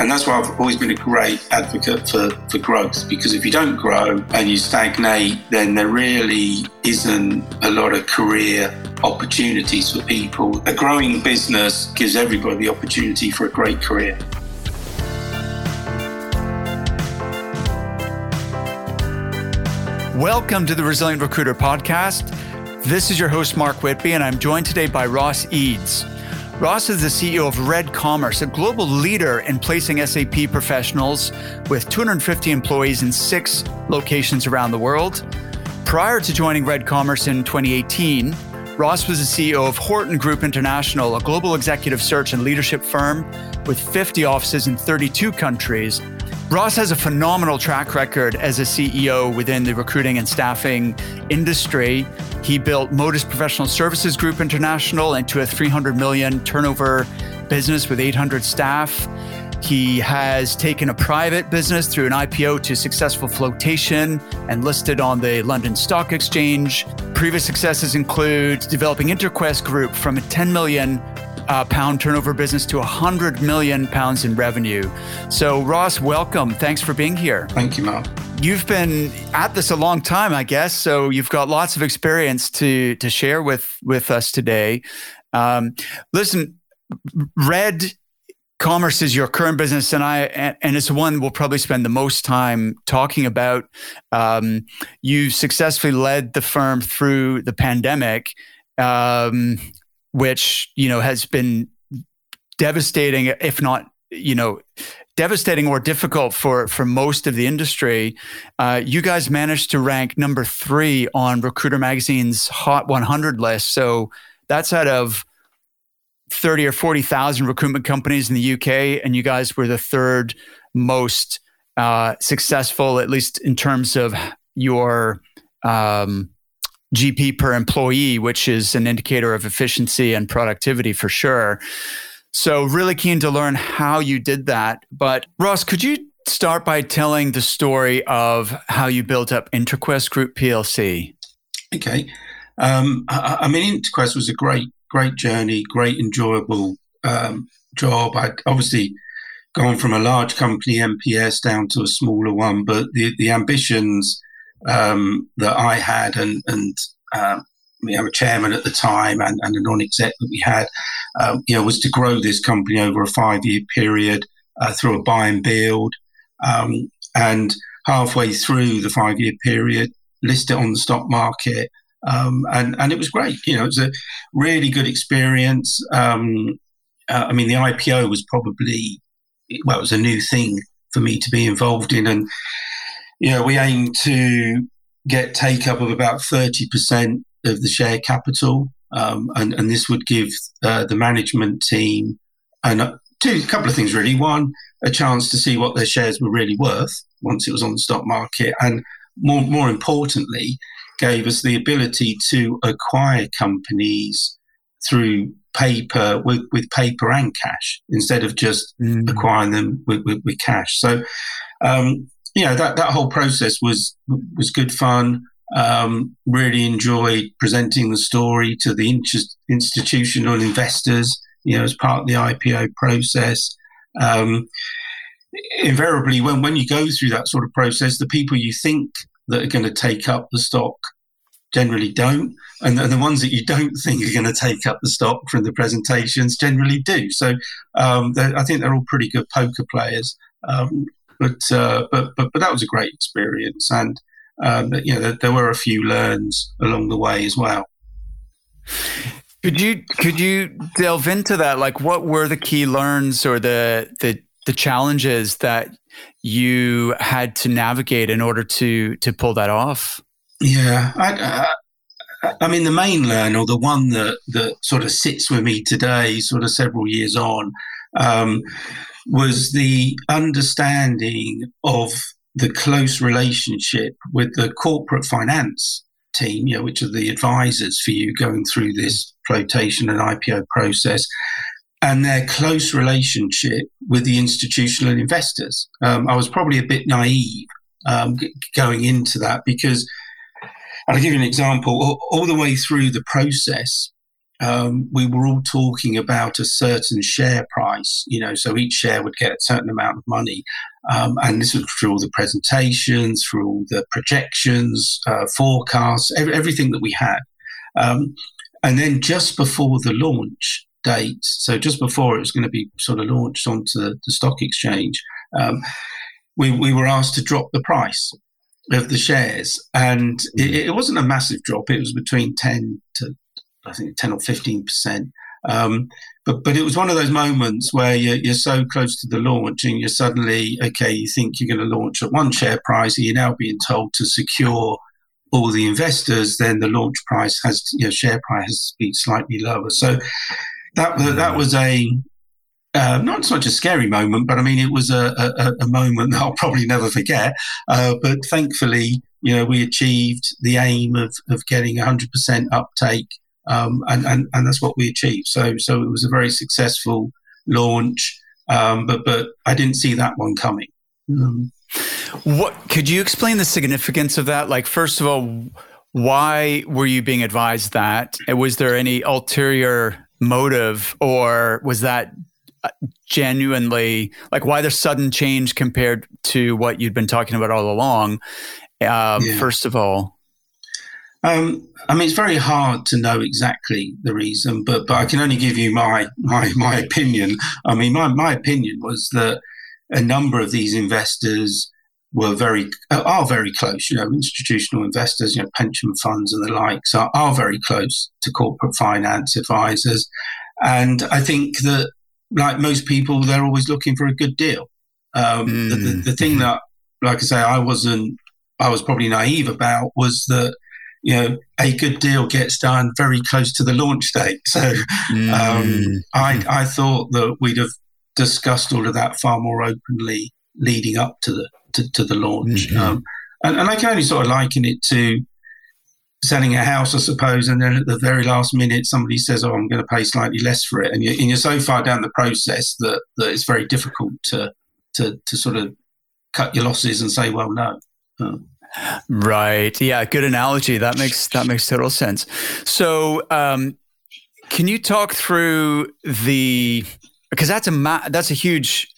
And that's why I've always been a great advocate for, for growth because if you don't grow and you stagnate, then there really isn't a lot of career opportunities for people. A growing business gives everybody the opportunity for a great career. Welcome to the Resilient Recruiter podcast. This is your host, Mark Whitby, and I'm joined today by Ross Eades. Ross is the CEO of Red Commerce, a global leader in placing SAP professionals with 250 employees in six locations around the world. Prior to joining Red Commerce in 2018, Ross was the CEO of Horton Group International, a global executive search and leadership firm with 50 offices in 32 countries. Ross has a phenomenal track record as a CEO within the recruiting and staffing industry. He built Modus Professional Services Group International into a 300 million turnover business with 800 staff. He has taken a private business through an IPO to successful flotation and listed on the London Stock Exchange. Previous successes include developing Interquest Group from a 10 million uh, pound turnover business to 100 million pounds in revenue. So, Ross, welcome. Thanks for being here. Thank you, Mark. You've been at this a long time, I guess. So you've got lots of experience to to share with with us today. Um, listen, Red Commerce is your current business, and I and it's one we'll probably spend the most time talking about. Um, you successfully led the firm through the pandemic, um, which you know has been devastating, if not you know devastating or difficult for for most of the industry. Uh, you guys managed to rank number three on Recruiter Magazine's Hot 100 list. So that's out of 30 or 40,000 recruitment companies in the UK, and you guys were the third most uh, successful, at least in terms of your um, GP per employee, which is an indicator of efficiency and productivity for sure. So, really keen to learn how you did that. But, Ross, could you start by telling the story of how you built up Interquest Group PLC? Okay. Um, I, I, mean, Interquest was a great, great journey, great, enjoyable um, job. I'd obviously gone from a large company, MPS, down to a smaller one, but the, the ambitions um, that I had and, and um, we have a chairman at the time and, and a non-exec that we had, um, you know, was to grow this company over a five-year period uh, through a buy and build. Um, and halfway through the five-year period, list it on the stock market. Um, and, and it was great. You know, it was a really good experience. Um, uh, I mean, the IPO was probably, well, it was a new thing for me to be involved in. And, you know, we aim to get take up of about 30% of the share capital, um, and, and this would give uh, the management team and uh, two a couple of things really. One, a chance to see what their shares were really worth once it was on the stock market, and more more importantly, gave us the ability to acquire companies through paper with, with paper and cash instead of just mm. acquiring them with, with, with cash. So, um, you know that that whole process was was good fun. Um, really enjoyed presenting the story to the in- institutional investors, you know, as part of the IPO process. Um, invariably, when, when you go through that sort of process, the people you think that are going to take up the stock generally don't. And the, the ones that you don't think are going to take up the stock from the presentations generally do. So um, I think they're all pretty good poker players. Um, but, uh, but, but, but that was a great experience. And um, you know, there, there were a few learns along the way as well. Could you could you delve into that? Like, what were the key learns or the the the challenges that you had to navigate in order to to pull that off? Yeah, I, I, I mean, the main learn or the one that that sort of sits with me today, sort of several years on, um, was the understanding of the close relationship with the corporate finance team, you know, which are the advisors for you going through this flotation and IPO process, and their close relationship with the institutional investors. Um, I was probably a bit naive um, g- going into that because I'll give you an example. All, all, the way through the process, um, we were all talking about a certain share price, you know, so each share would get a certain amount of money. Um, and this was through all the presentations, through all the projections, uh, forecasts, every, everything that we had. Um, and then just before the launch date, so just before it was going to be sort of launched onto the, the stock exchange, um, we, we were asked to drop the price of the shares. And it, mm-hmm. it wasn't a massive drop, it was between 10 to I think 10 or 15%. Um, but but it was one of those moments where you're, you're, so close to the launch and you're suddenly okay you think you're going to launch at one share price and you're now being told to secure all the investors then the launch price has you know share price has been slightly lower so that that was a uh, not such a scary moment but I mean it was a, a, a moment that I'll probably never forget uh, but thankfully you know we achieved the aim of, of getting 100% uptake um, and, and and that's what we achieved. So so it was a very successful launch, um, but but I didn't see that one coming. Um, what could you explain the significance of that? Like, first of all, why were you being advised that? Was there any ulterior motive, or was that uh, genuinely like why the sudden change compared to what you'd been talking about all along? Um, yeah. First of all, um, I mean, it's very hard to know exactly the reason, but but I can only give you my my my opinion. I mean, my my opinion was that a number of these investors were very are very close. You know, institutional investors, you know, pension funds and the likes are, are very close to corporate finance advisors, and I think that like most people, they're always looking for a good deal. Um, mm. the, the, the thing that, like I say, I wasn't, I was probably naive about was that you know, a good deal gets done very close to the launch date. So mm. um, I, I thought that we'd have discussed all of that far more openly leading up to the to, to the launch. Mm-hmm. Um, and, and, I can only sort of liken it to selling a house, I suppose, and then at the very last minute somebody says, "Oh, I'm going to pay slightly less for it," and you're, and you're so far down the process that, that it's very difficult to to to sort of cut your losses and say, "Well, no." Um, Right. Yeah. Good analogy. That makes that makes total sense. So, um, can you talk through the because that's a ma- that's a huge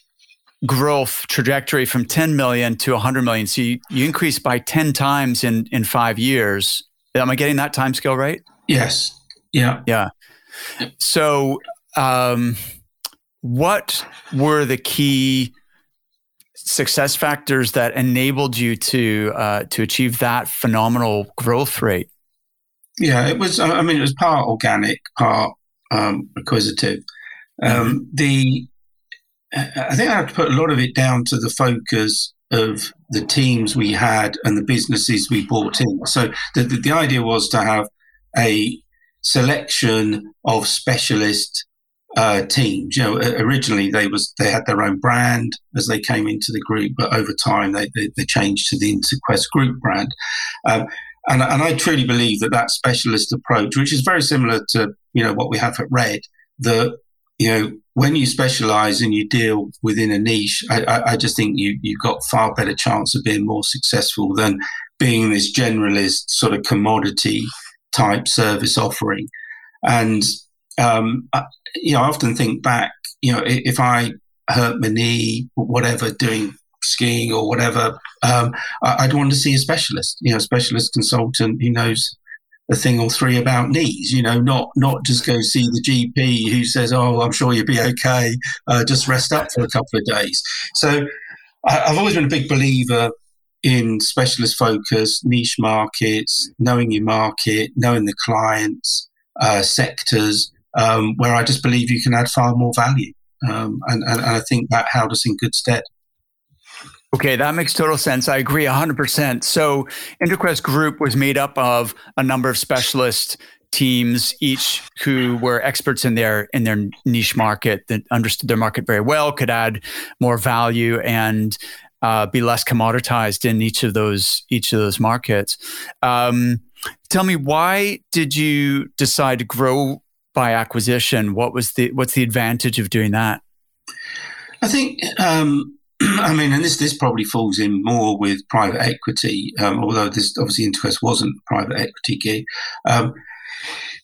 growth trajectory from 10 million to 100 million. So you, you increase by 10 times in in five years. Am I getting that time scale right? Yes. Yeah. Yeah. So, um, what were the key success factors that enabled you to uh, to achieve that phenomenal growth rate? Yeah, it was. I mean, it was part organic, part um, acquisitive. Um, mm-hmm. The I think I have to put a lot of it down to the focus of the teams we had and the businesses we brought in. So the, the, the idea was to have a selection of specialist uh, teams. You know, originally they was they had their own brand as they came into the group, but over time they they, they changed to the Interquest Group brand. Um, and, and I truly believe that that specialist approach, which is very similar to you know what we have at Red, that you know when you specialize and you deal within a niche, I, I, I just think you you've got far better chance of being more successful than being this generalist sort of commodity type service offering. And um, you know, I often think back, you know, if I hurt my knee, whatever, doing skiing or whatever, um, I'd want to see a specialist, you know, a specialist consultant who knows a thing or three about knees, you know, not not just go see the GP who says, oh, I'm sure you'll be okay, uh, just rest up for a couple of days. So I, have always been a big believer in specialist focus, niche markets, knowing your market, knowing the clients, uh, sectors, um, where I just believe you can add far more value. Um, and, and, and I think that held us in good stead. Okay, that makes total sense. I agree 100%. So, Interquest Group was made up of a number of specialist teams, each who were experts in their in their niche market that understood their market very well, could add more value and uh, be less commoditized in each of those each of those markets. Um, tell me, why did you decide to grow by acquisition. What was the what's the advantage of doing that? I think. Um, I mean, and this this probably falls in more with private equity, um, although this obviously Interquest wasn't private equity gig. Um,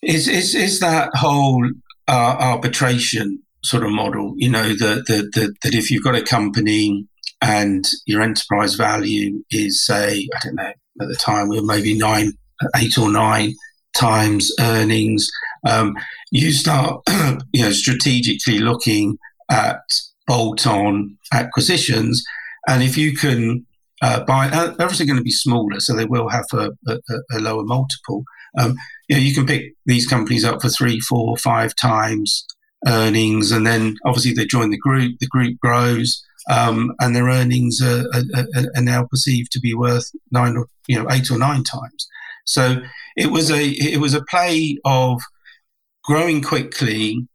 is is is that whole uh, arbitration sort of model. You know that that that if you've got a company and your enterprise value is say I don't know at the time we were maybe nine, eight or nine times earnings. Um, you start, you know, strategically looking at bolt-on acquisitions, and if you can uh, buy, uh, obviously going to be smaller, so they will have a, a, a lower multiple. Um, you know, you can pick these companies up for three, four, five times earnings, and then obviously they join the group. The group grows, um, and their earnings are, are, are, now perceived to be worth nine or you know eight or nine times. So it was a it was a play of growing quickly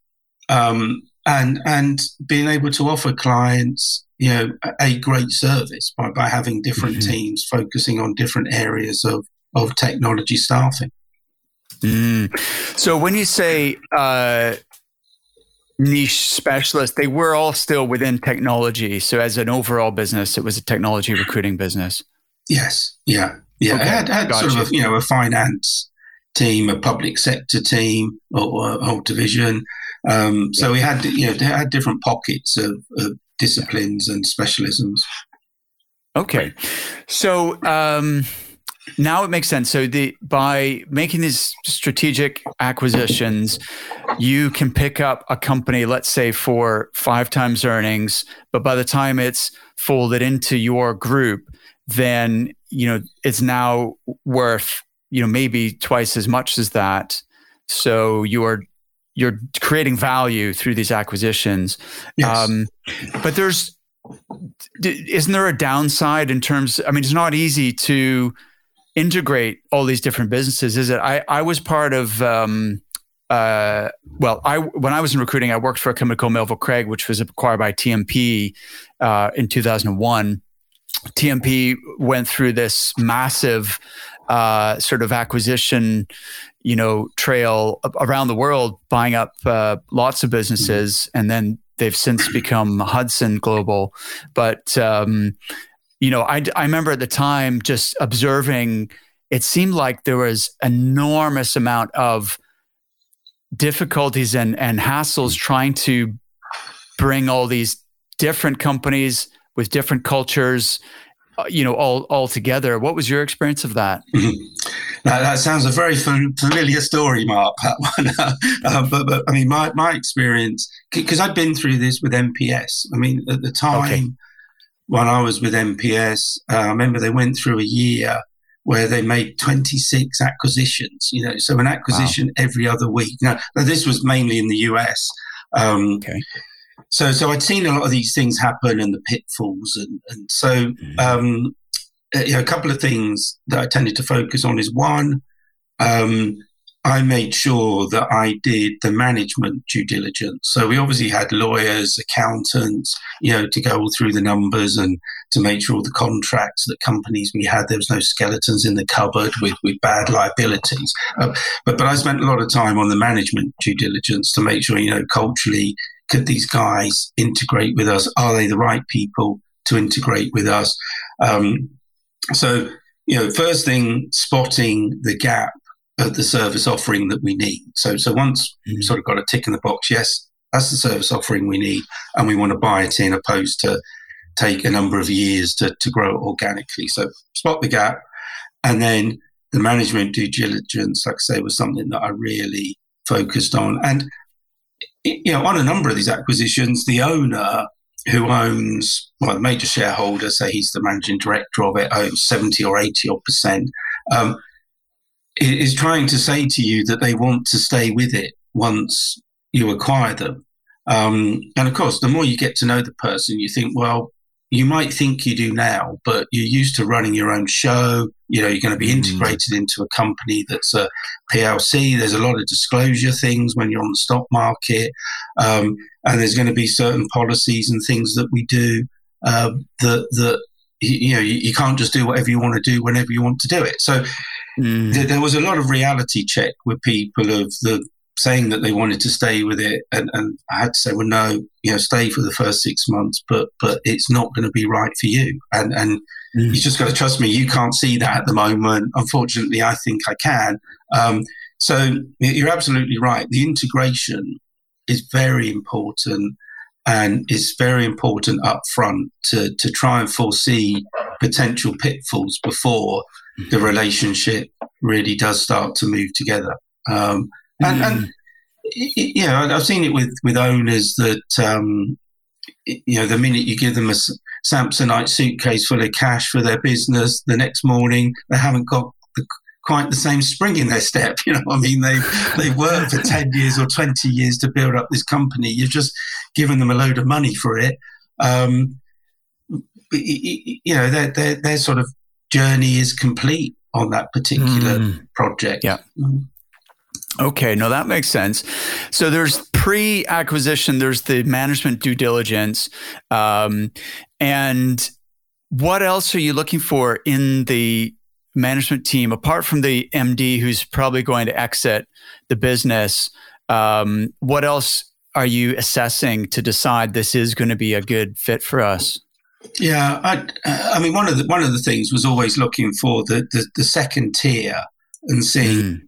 um, and and being able to offer clients you know a great service by, by having different mm-hmm. teams focusing on different areas of of technology staffing. Mm. So when you say uh, niche specialist, they were all still within technology. So as an overall business, it was a technology recruiting business. Yes. Yeah. Yeah. Okay. had, had sort you. of you know a finance team, a public sector team, or, or division. Um, so we had you know they had different pockets of, of disciplines and specialisms. Okay, so um, now it makes sense. So the by making these strategic acquisitions, you can pick up a company, let's say for five times earnings, but by the time it's folded into your group, then you know it's now worth you know maybe twice as much as that. So you are you're creating value through these acquisitions. Yes. Um, but there's isn't there a downside in terms? I mean, it's not easy to integrate all these different businesses, is it? I, I was part of, um, uh, well, I when I was in recruiting, I worked for a company called Melville Craig, which was acquired by TMP uh, in 2001. TMP went through this massive uh, sort of acquisition, you know, trail around the world, buying up uh, lots of businesses, and then they've since become Hudson Global. But um, you know, I, I remember at the time just observing, it seemed like there was enormous amount of difficulties and, and hassles trying to bring all these different companies with different cultures, you know, all, all together. What was your experience of that? Now, that sounds a very familiar story, Mark. That one, uh, but, but I mean, my, my experience because I'd been through this with MPS. I mean, at the time, okay when I was with MPS, uh, I remember they went through a year where they made 26 acquisitions, you know, so an acquisition wow. every other week. Now, this was mainly in the US. Um, okay. So, so I'd seen a lot of these things happen and the pitfalls. And, and so, mm. um, uh, you know, a couple of things that I tended to focus on is one, um, I made sure that I did the management due diligence. So we obviously had lawyers, accountants, you know, to go all through the numbers and to make sure the contracts that companies we had, there was no skeletons in the cupboard with, with bad liabilities. Uh, but, but I spent a lot of time on the management due diligence to make sure, you know, culturally, could these guys integrate with us? Are they the right people to integrate with us? Um, so, you know, first thing, spotting the gap of the service offering that we need. So, so once mm-hmm. sort of got a tick in the box, yes, that's the service offering we need, and we want to buy it in, opposed to take a number of years to, to grow organically. So, spot the gap, and then the management due diligence, like I say, was something that I really focused on. And you know, on a number of these acquisitions, the owner who owns well, the major shareholder, say he's the managing director of it, owns seventy or eighty or percent. Um, is trying to say to you that they want to stay with it once you acquire them. Um, and of course, the more you get to know the person, you think, well, you might think you do now, but you're used to running your own show. You know, you're going to be mm. integrated mm. into a company that's a PLC. There's a lot of disclosure things when you're on the stock market. Um, and there's going to be certain policies and things that we do uh, that, that, you know, you, you can't just do whatever you want to do whenever you want to do it. So Mm. There, there, was a lot of reality check with people of the saying that they wanted to stay with it, and, and I had to say, well, no, you know, stay for the first six months, but but it's not going to be right for you, and and mm. you just got to trust me. You can't see that at the moment. Unfortunately, I think I can. Um, so you're absolutely right. The integration is very important and it's very important up front to, to try and foresee potential pitfalls before the mm-hmm. relationship really does start to move together. Um, and, mm. and, you know, I've seen it with, with owners that, um, you know, the minute you give them a Samsonite suitcase full of cash for their business, the next morning they haven't got the, quite the same spring in their step. You know, I mean, they they worked for ten years or twenty years to build up this company. You've just given them a load of money for it. Um, you know, their, their their sort of journey is complete on that particular mm. project. Yeah. Mm. Okay, no, that makes sense. So there's pre-acquisition, there's the management due diligence, um, and what else are you looking for in the management team, apart from the MD who's probably going to exit the business? Um, what else are you assessing to decide this is going to be a good fit for us? Yeah, I, I mean, one of the one of the things was always looking for the the, the second tier and seeing. Mm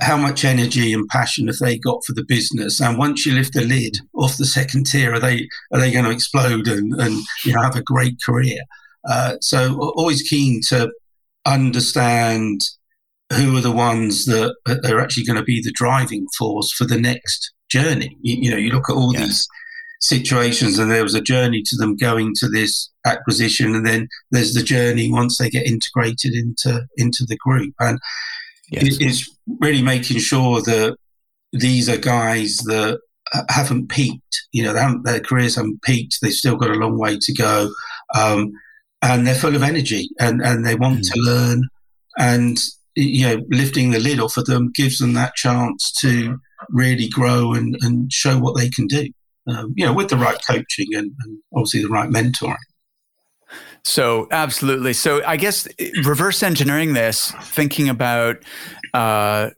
how much energy and passion have they got for the business? And once you lift the lid off the second tier, are they are they going to explode and, and you know have a great career? Uh, so always keen to understand who are the ones that are actually going to be the driving force for the next journey. You, you know, you look at all yes. these situations and there was a journey to them going to this acquisition and then there's the journey once they get integrated into into the group and yes. it's really making sure that these are guys that haven't peaked. You know, their careers haven't peaked. They've still got a long way to go, um, and they're full of energy and and they want mm. to learn. And you know, lifting the lid off of them gives them that chance to really grow and, and show what they can do. Um, you know, with the right coaching and, and obviously the right mentoring. So, absolutely. So, I guess reverse engineering this, thinking about uh,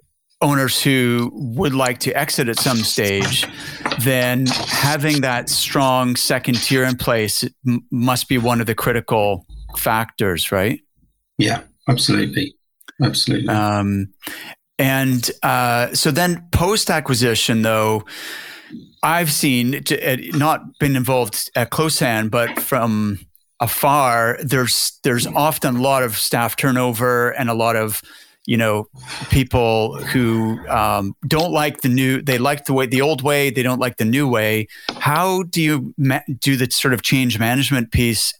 owners who would like to exit at some stage, then having that strong second tier in place m- must be one of the critical factors, right? Yeah, absolutely. Absolutely. Um, and uh, so then post acquisition, though, I've seen, uh, not been involved at close hand, but from afar, there's there's often a lot of staff turnover and a lot of you know people who um, don't like the new they like the way the old way they don't like the new way. How do you ma- do the sort of change management piece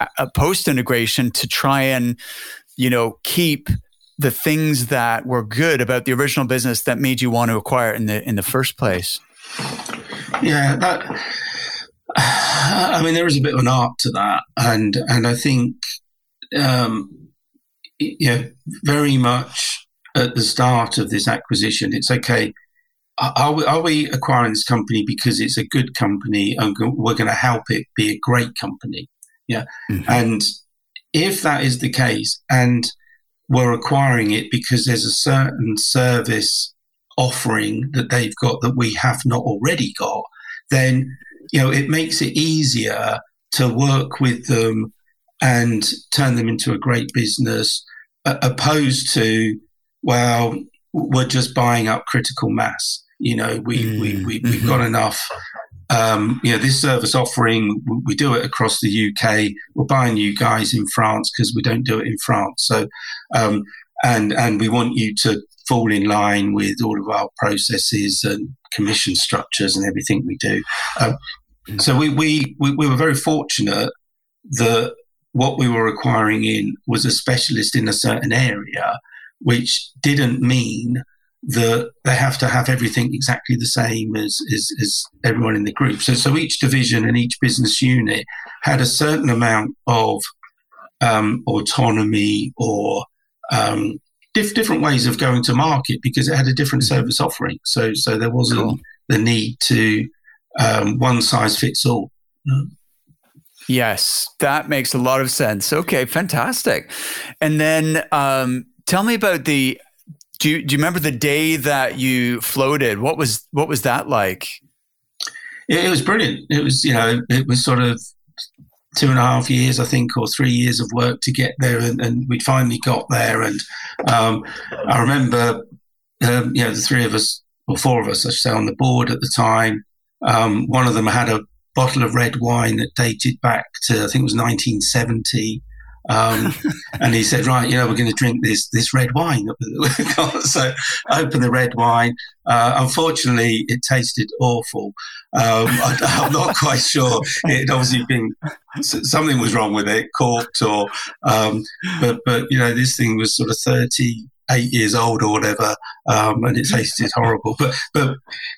uh, post integration to try and you know keep the things that were good about the original business that made you want to acquire it in the in the first place? Yeah that I mean, there is a bit of an art to that, and and I think, um, know, very much at the start of this acquisition, it's okay. Are we, are we acquiring this company because it's a good company and we're going to help it be a great company? Yeah, mm-hmm. and if that is the case, and we're acquiring it because there's a certain service offering that they've got that we have not already got, then you know, it makes it easier to work with them and turn them into a great business, opposed to, well, we're just buying up critical mass. You know, we, mm. we, we, we've got mm-hmm. enough. Um, you know, this service offering, we do it across the UK. We're buying you guys in France because we don't do it in France. So, um, and and we want you to fall in line with all of our processes and commission structures and everything we do. Um, so we, we, we, we were very fortunate that what we were acquiring in was a specialist in a certain area, which didn't mean that they have to have everything exactly the same as, as, as, everyone in the group. So, so each division and each business unit had a certain amount of um, autonomy or um, diff- different ways of going to market because it had a different mm-hmm. service offering. So, so there wasn't cool. the need to um, one size fits all. Yes, that makes a lot of sense. Okay, fantastic. And then um, tell me about the. Do you, do you remember the day that you floated? What was what was that like? It, it was brilliant. It was you know it was sort of two and a half years, I think, or three years of work to get there, and, and we finally got there. And um, I remember um, you know, the three of us, or four of us, I should say, on the board at the time. Um, one of them had a bottle of red wine that dated back to, I think it was 1970. Um, and he said, right, you know, we're going to drink this this red wine. so I opened the red wine. Uh, unfortunately, it tasted awful. Um, I, am not quite sure. It obviously been something was wrong with it, corked or, um, but but you know, this thing was sort of thirty eight years old or whatever, um, and it tasted horrible. But but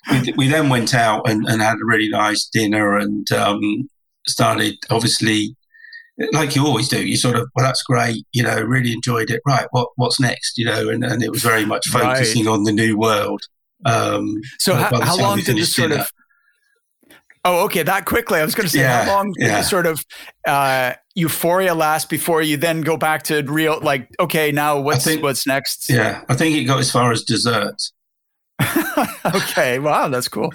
we, we then went out and, and, had a really nice dinner and um, started obviously like you always do, you sort of, well, that's great, you know, really enjoyed it. Right, what what's next, you know? And, and it was very much focusing right. on the new world. Um, so how, how long did this sort of? Oh, okay, that quickly. I was going to say, yeah, how long did yeah. sort of uh, euphoria last before you then go back to real, like, okay, now what's think, what's next? Yeah, I think it got as far as dessert. okay, wow, that's cool.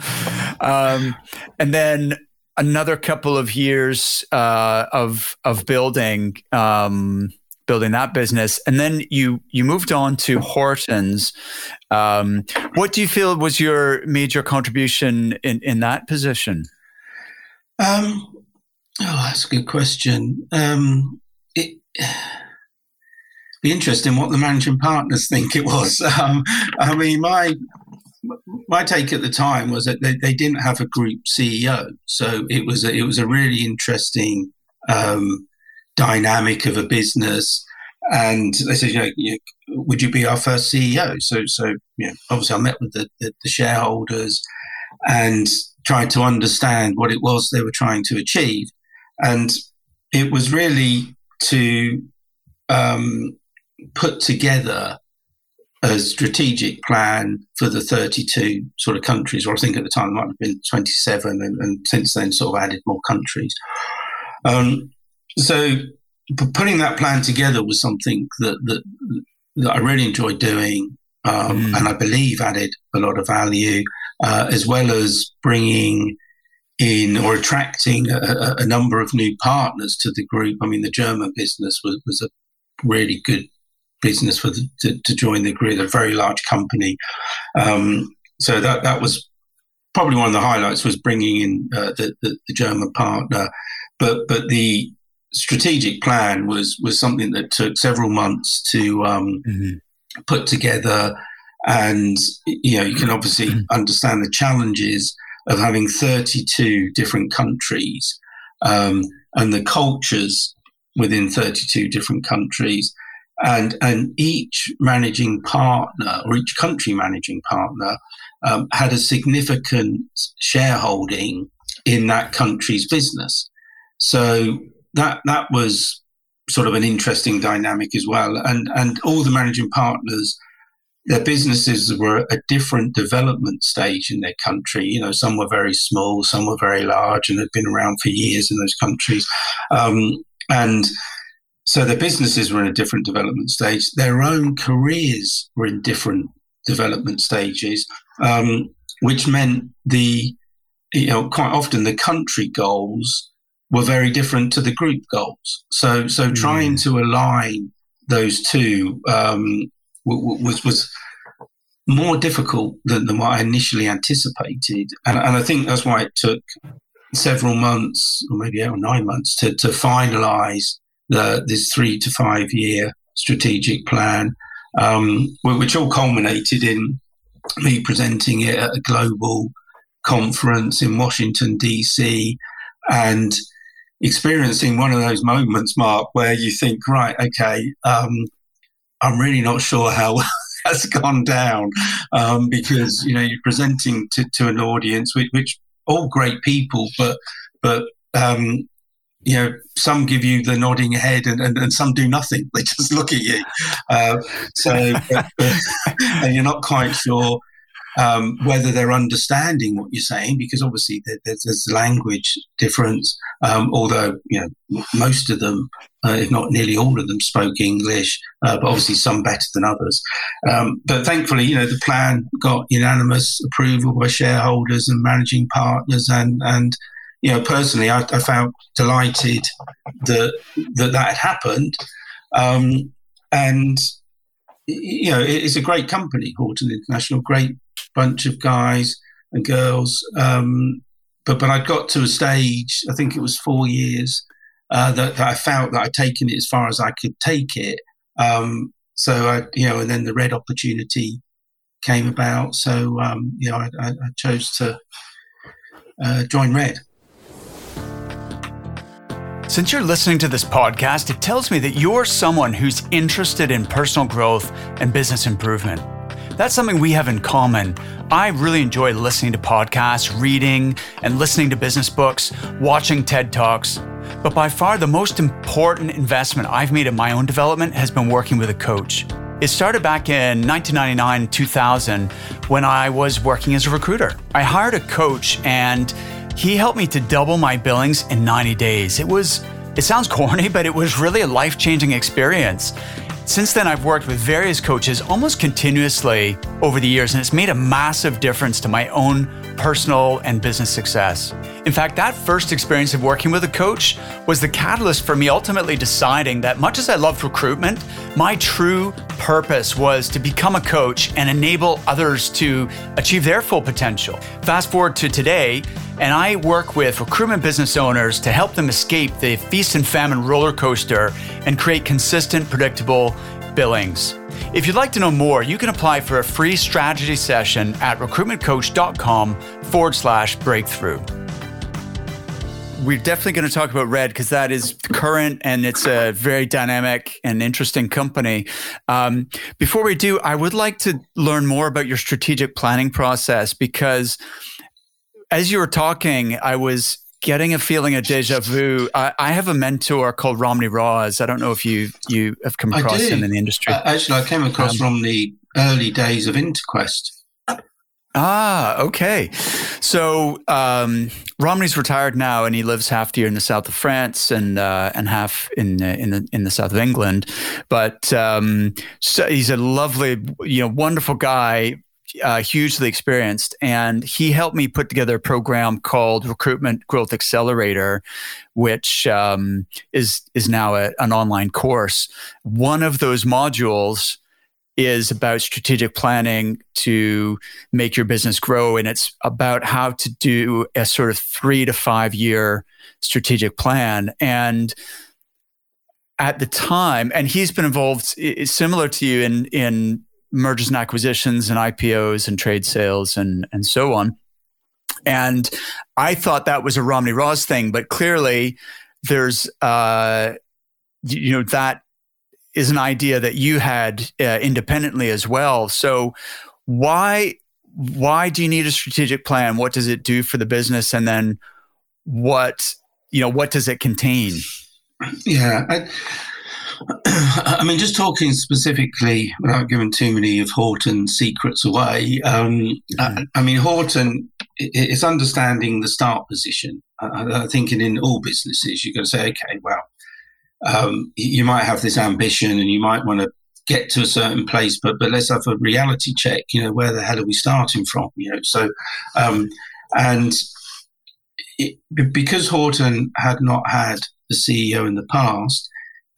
Um, and then another couple of years uh, of of building um, building that business, and then you you moved on to Hortons. Um, what do you feel was your major contribution in in that position? Um, oh, that's a good question. Um, it be interesting what the managing partners think it was. Um, I mean, my my take at the time was that they, they didn't have a group CEO, so it was a, it was a really interesting um, dynamic of a business. And they said, you know, would you be our first CEO? So, so you know, obviously, I met with the, the, the shareholders and tried to understand what it was they were trying to achieve, and it was really to um, put together a strategic plan for the 32 sort of countries, or I think at the time it might have been 27, and, and since then sort of added more countries. Um, so putting that plan together was something that that, that I really enjoyed doing, um, mm. and I believe added a lot of value, uh, as well as bringing in or attracting a, a, number of new partners to the group. I mean, the German business was, was a really good business for the, to, to, join the grid, a very large company. Um, so that that was probably one of the highlights was bringing in uh, the, the, the German partner, but but the strategic plan was was something that took several months to um, mm-hmm. put together, and you know you can obviously mm-hmm. understand the challenges of having 32 different countries um, and the cultures within 32 different countries and and each managing partner or each country managing partner um, had a significant shareholding in that country's business. So that that was sort of an interesting dynamic as well. And and all the managing partners, their businesses were at a different development stage in their country. You know, some were very small, some were very large, and had been around for years in those countries. Um, and so their businesses were in a different development stage. Their own careers were in different development stages, um, which meant the, you know, quite often the country goals were very different to the group goals. So, so mm. trying to align those two um, was was more difficult than, than what I initially anticipated, and, and I think that's why it took several months, or maybe eight or nine months, to to finalise the, this three to five year strategic plan, um, which all culminated in me presenting it at a global conference in Washington, D.C., and experiencing one of those moments, Mark, where you think, right, okay, um, I'm really not sure how has gone down um, because you know you're presenting to, to an audience which, which all great people, but but um, you know, some give you the nodding head and, and, and some do nothing. They just look at you. Uh, so, and you're not quite sure um, whether they're understanding what you're saying because obviously there's, there's language difference. Um, although, you know, most of them, uh, if not nearly all of them, spoke English, uh, but obviously some better than others. Um, but thankfully, you know, the plan got unanimous approval by shareholders and managing partners and, and, you know, personally, I, I felt delighted that that, that had happened. Um, and you know, it's a great company, Horton International, great bunch of guys and girls. Um, but but I got to a stage, I think it was four years, uh, that, that, I felt that I'd taken it as far as I could take it. Um, so I, you know, and then the red opportunity came about. So um, you know, I, I, I chose to uh, join Red. Since you're listening to this podcast, it tells me that you're someone who's interested in personal growth and business improvement. That's something we have in common. I really enjoy listening to podcasts, reading, and listening to business books, watching TED Talks. But by far, the most important investment I've made in my own development has been working with a coach. It started back in 1999 2000 when I was working as a recruiter. I hired a coach and he helped me to double my billings in 90 days. It was, it sounds corny, but it was really a life changing experience. Since then, I've worked with various coaches almost continuously over the years, and it's made a massive difference to my own personal and business success. In fact, that first experience of working with a coach was the catalyst for me ultimately deciding that much as I loved recruitment, my true purpose was to become a coach and enable others to achieve their full potential. Fast forward to today, and I work with recruitment business owners to help them escape the feast and famine roller coaster and create consistent, predictable billings. If you'd like to know more, you can apply for a free strategy session at recruitmentcoach.com forward slash breakthrough. We're definitely going to talk about Red because that is current and it's a very dynamic and interesting company. Um, before we do, I would like to learn more about your strategic planning process because as you were talking, I was getting a feeling of deja vu. I, I, have a mentor called Romney Ross. I don't know if you you have come across him in the industry. Uh, actually, I came across um, Romney early days of Interquest. Ah, okay. So um, Romney's retired now, and he lives half the year in the south of France and uh, and half in uh, in the in the south of England. But um, so he's a lovely, you know, wonderful guy uh, hugely experienced, and he helped me put together a program called Recruitment Growth Accelerator, which um, is is now a, an online course. One of those modules is about strategic planning to make your business grow, and it's about how to do a sort of three to five year strategic plan and at the time, and he's been involved similar to you in in mergers and acquisitions and IPOs and trade sales and and so on. And I thought that was a Romney Ross thing, but clearly there's uh, you know that is an idea that you had uh, independently as well. So why why do you need a strategic plan? What does it do for the business, and then what you know what does it contain? Yeah. I- I mean, just talking specifically, without giving too many of Horton's secrets away, um, mm-hmm. I, I, mean, Horton is understanding the start position. I, I think in all businesses, you've got to say, okay, well, um, you might have this ambition and you might want to get to a certain place, but but let's have a reality check. You know, where the hell are we starting from? You know, so um, and it, because Horton had not had the CEO in the past,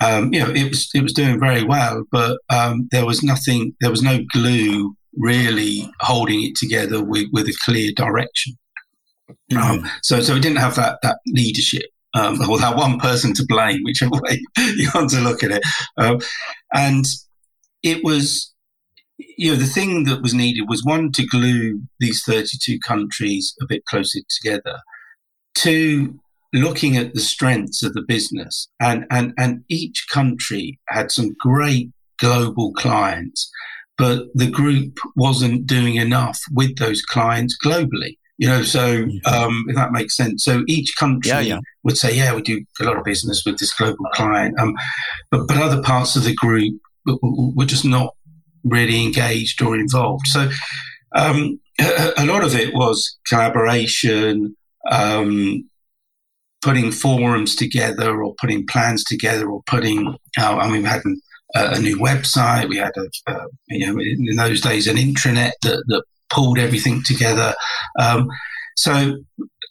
um, you know, it was it was doing very well, but um, there was nothing, there was no glue really holding it together with, with a clear direction. Mm-hmm. Um, so so we didn't have that that leadership. Um, that one person to blame, whichever way you want to look at it. Um, and it was, you know, the thing that was needed was one, to glue these 32 countries a bit closer together, two, looking at the strengths of the business, and, and, and each country had some great global clients, but the group wasn't doing enough with those clients globally. You know, so um, if that makes sense. So each country yeah, yeah. would say, "Yeah, we do a lot of business with this global client," um, but but other parts of the group were just not really engaged or involved. So um, a, lot of it was collaboration, um, putting forums together or putting plans together or putting, uh, I mean, we had a, a, new website, we had, a, a, you know, in those days, an intranet that, that pulled everything together. Um, so,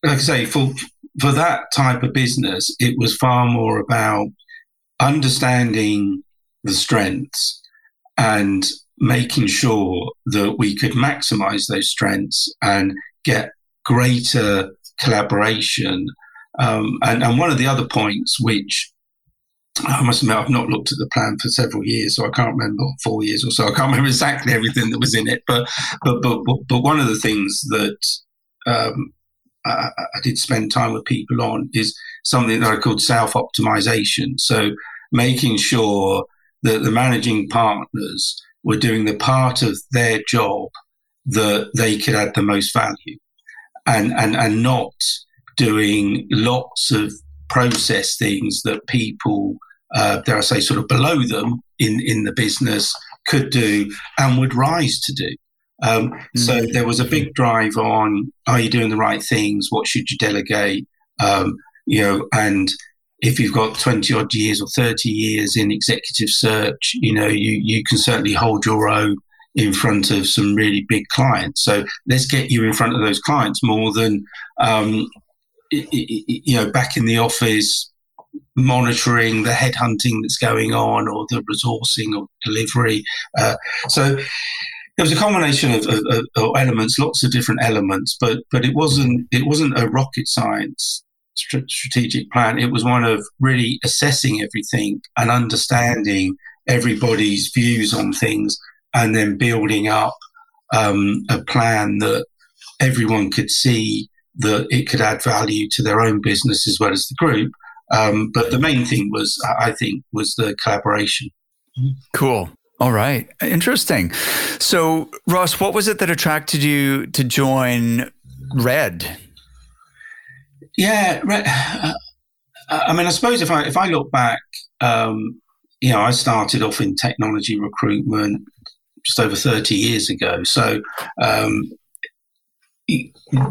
like I say, for, for that type of business, it was far more about understanding the strengths and making sure that we could maximize those strengths and get greater collaboration. Um, and, and one of the other points, which I must admit, I've not looked at the plan for several years, so I can't remember four years or so. I can't remember exactly everything that was in it. But but but but, one of the things that um, I, I, did spend time with people on is something that I called self optimization. So making sure that the managing partners were doing the part of their job that they could add the most value, and and and not doing lots of process things that people uh, dare I say, sort of below them in, in the business could do and would rise to do. Um, mm-hmm. So there was a big drive on: Are you doing the right things? What should you delegate? Um, you know, and if you've got twenty odd years or thirty years in executive search, you know, you you can certainly hold your own in front of some really big clients. So let's get you in front of those clients more than um, you know back in the office monitoring the headhunting that's going on or the resourcing or delivery. Uh, so it was a combination of, of, of, elements, lots of different elements, but but it wasn't it wasn't a rocket science strategic plan. It was one of really assessing everything and understanding everybody's views on things, and then building up um, a plan that everyone could see that it could add value to their own business as well as the group um, but the main thing was, I think, was the collaboration. Cool. All right. Interesting. So, Ross, what was it that attracted you to join Red? Yeah, Red, uh, I mean, I suppose if I if I look back, um, you know, I started off in technology recruitment just over thirty years ago. So, um,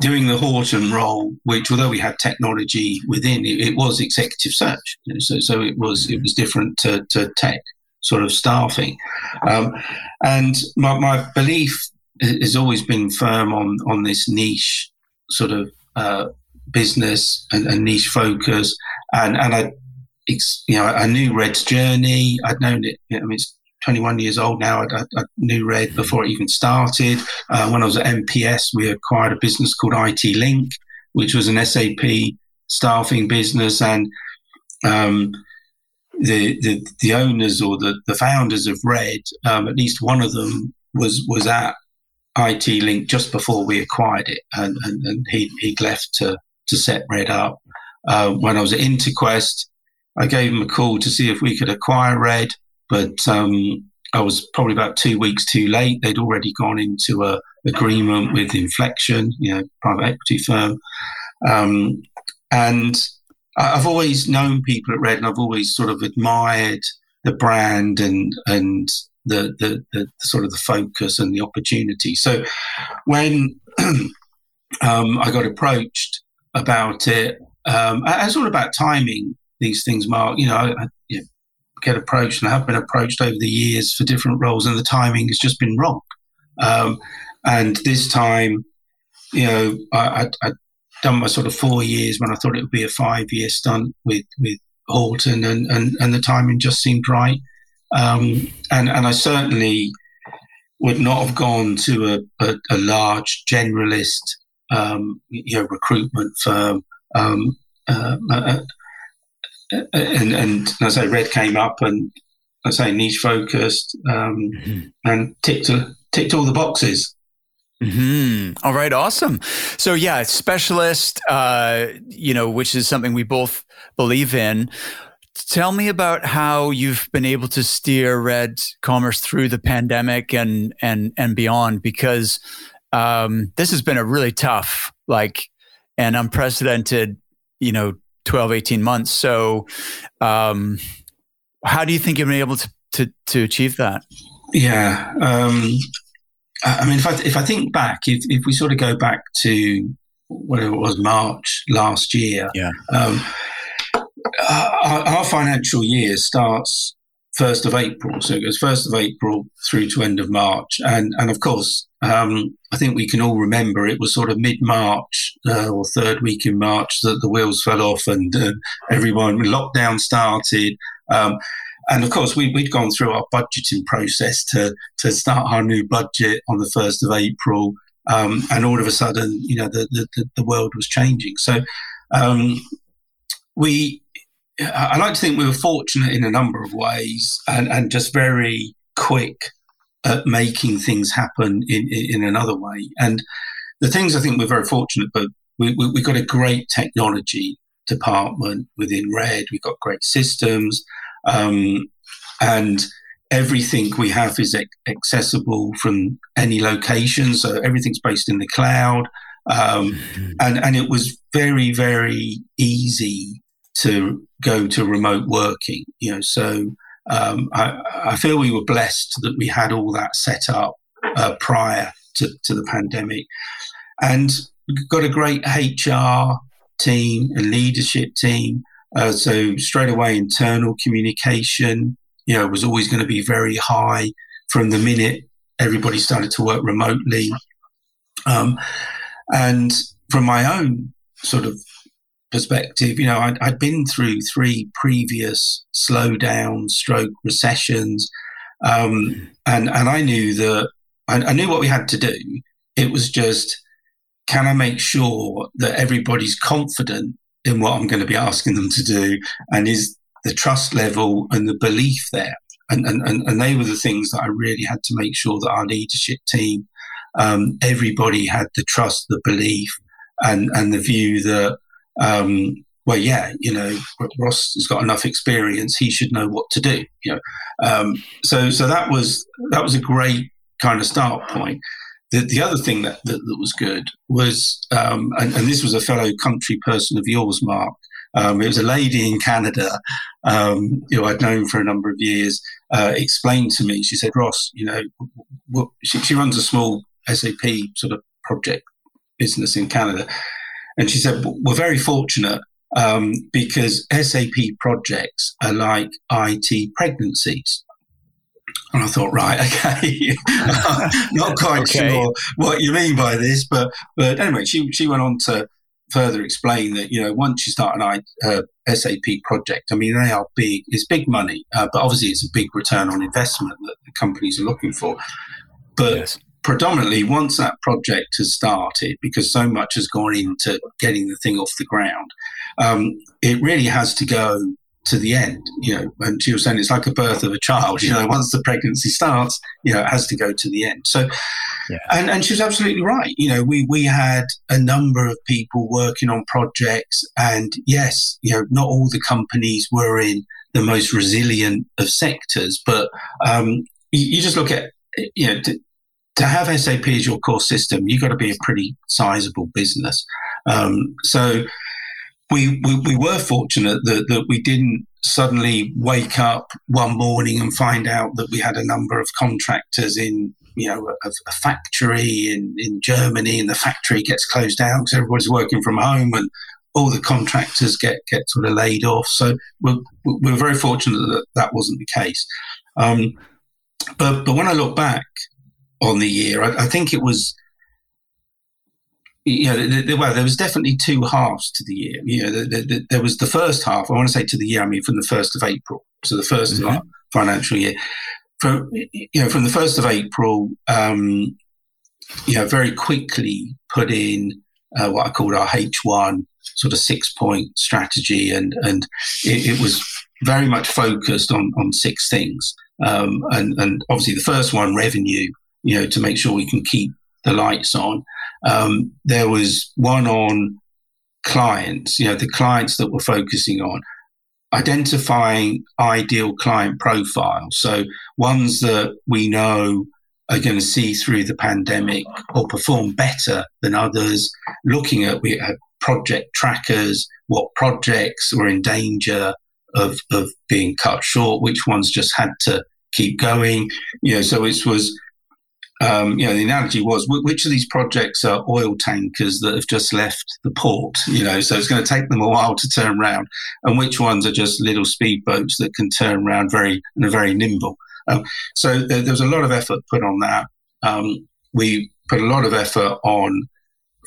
doing the Horton role, which although we had technology within, it, it was executive search. So, so it was it was different to, to tech sort of staffing. Um, and my, my belief has always been firm on on this niche sort of uh, business and, and, niche focus. And and I, you know, I knew Red's journey. I'd known it. I mean, it's 21 years old now. I, I, knew Red before it even started. Uh, when I was at MPS, we acquired a business called IT Link, which was an SAP staffing business. And um, the, the, the owners or the, the founders of Red, um, at least one of them was was at IT Link just before we acquired it, and, and, and he he'd left to to set Red up. Uh, when I was at Interquest, I gave him a call to see if we could acquire Red. But um, I was probably about two weeks too late. They'd already gone into a agreement with Inflexion, you know, private equity firm. Um, and I've always known people at Red, and I've always sort of admired the brand and and the the, the, sort of the focus and the opportunity. So when um, I got approached about it, um, it's all about timing. These things, Mark. You know, I, get approached and have been approached over the years for different roles, and the timing has just been wrong. Um, and this time, you know, I, would done my sort of four years when I thought it would be a five year stunt with with Horton, and, and, and the timing just seemed right. Um, and and I certainly would not have gone to a, a, a large generalist, um, you know, recruitment firm. Um, uh, uh, and, and as I say, Red came up and I say niche focused um, mm-hmm. and ticked ticked all the boxes. Mm-hmm. All right, awesome. So yeah, specialist, uh, you know, which is something we both believe in. Tell me about how you've been able to steer Red Commerce through the pandemic and and and beyond, because um, this has been a really tough, like, and unprecedented, you know, 12, 18 months. So, um, how do you think you've been able to, to, to achieve that? Yeah. Um, I mean, if I, if I think back, if, if we sort of go back to whatever it was, March last year, yeah. Um, our, our, financial year starts 1st of April. So it goes 1st of April through to end of March. And, and of course, um, I think we can all remember it was sort of mid March uh, or third week in March that the wheels fell off and uh, everyone, lockdown started. Um, and of course, we, we'd gone through our budgeting process to, to start our new budget on the 1st of April. Um, and all of a sudden, you know, the, the, the world was changing. So um, we, I like to think we were fortunate in a number of ways and, and just very quick at making things happen in, in, in another way. And the things I think we're very fortunate, but we, we, we got a great technology department within Red. We've got great systems. Um, and everything we have is accessible from any location. So everything's based in the cloud. Um, mm-hmm. and, and it was very, very easy to go to remote working, you know, so um, I, I, feel we were blessed that we had all that set up uh, prior to, to the pandemic and got a great HR team a leadership team uh, so straight away, internal communication, you know, was always going to be very high from the minute everybody started to work remotely. Um, and from my own sort of perspective, you know, I'd, I'd been through three previous slowdown, stroke recessions, um, and and I knew that I, I knew what we had to do. It was just, can I make sure that everybody's confident in what I'm going to be asking them to do, and is the trust level and the belief there. And, and, and, they were the things that I really had to make sure that our leadership team, um, everybody had the trust, the belief, and, and the view that, um, well, yeah, you know, Ross has got enough experience; he should know what to do. You know, um, so so that was that was a great kind of start point. The, the other thing that, that, that was good was, um, and, and, this was a fellow country person of yours, Mark. Um, it was a lady in Canada um, who I'd known for a number of years. Uh, explained to me, she said, Ross, you know, w- she, she runs a small SAP sort of project business in Canada. And she said, We're very fortunate um, because SAP projects are like IT pregnancies. And I thought, right, okay, not quite okay. sure what you mean by this, but but anyway, she she went on to further explain that you know once you start an uh, SAP project, I mean they are big, it's big money, uh, but obviously it's a big return on investment that the companies are looking for. But yes. Predominantly, once that project has started, because so much has gone into getting the thing off the ground, um, it really has to go to the end, you know, and she was saying it's like a birth of a child, you know, once the pregnancy starts, you know, it has to go to the end. So, yeah. and, and she was absolutely right. You know, we, we had a number of people working on projects and yes, you know, not all the companies were in the most resilient of sectors, but um, you, you just look at, you know, to have SAP as your core system, you've got to be a pretty sizable business. Um, so, we, we, we were fortunate that, that we didn't suddenly wake up one morning and find out that we had a number of contractors in you know a, a, factory in, in Germany and the factory gets closed down because everybody's working from home and all the contractors get get sort of laid off. So we're, we're very fortunate that that wasn't the case. Um, but but when I look back on the year, I, I think it was you know, well, there was definitely two halves to the year. You know, the, the, there was the first half. I want to say to the year. I mean, from the first of April, so the 1st mm-hmm. of our financial year. From you know, from the first of April, um, you know, very quickly put in uh, what I called our H one sort of six point strategy, and and it, it was very much focused on on six things. Um, and and obviously the first one, revenue. You know, to make sure we can keep the lights on. Um, there was one on clients, you know, the clients that we're focusing on, identifying ideal client profiles. So ones that we know are going to see through the pandemic or perform better than others, looking at we had project trackers, what projects were in danger of, of being cut short, which ones just had to keep going. You know, so it was um, you know, the analogy was which of these projects are oil tankers that have just left the port, you know, so it's going to take them a while to turn around, and which ones are just little speedboats that can turn around very and are very nimble. Um, so there, there, was a lot of effort put on that. Um, we put a lot of effort on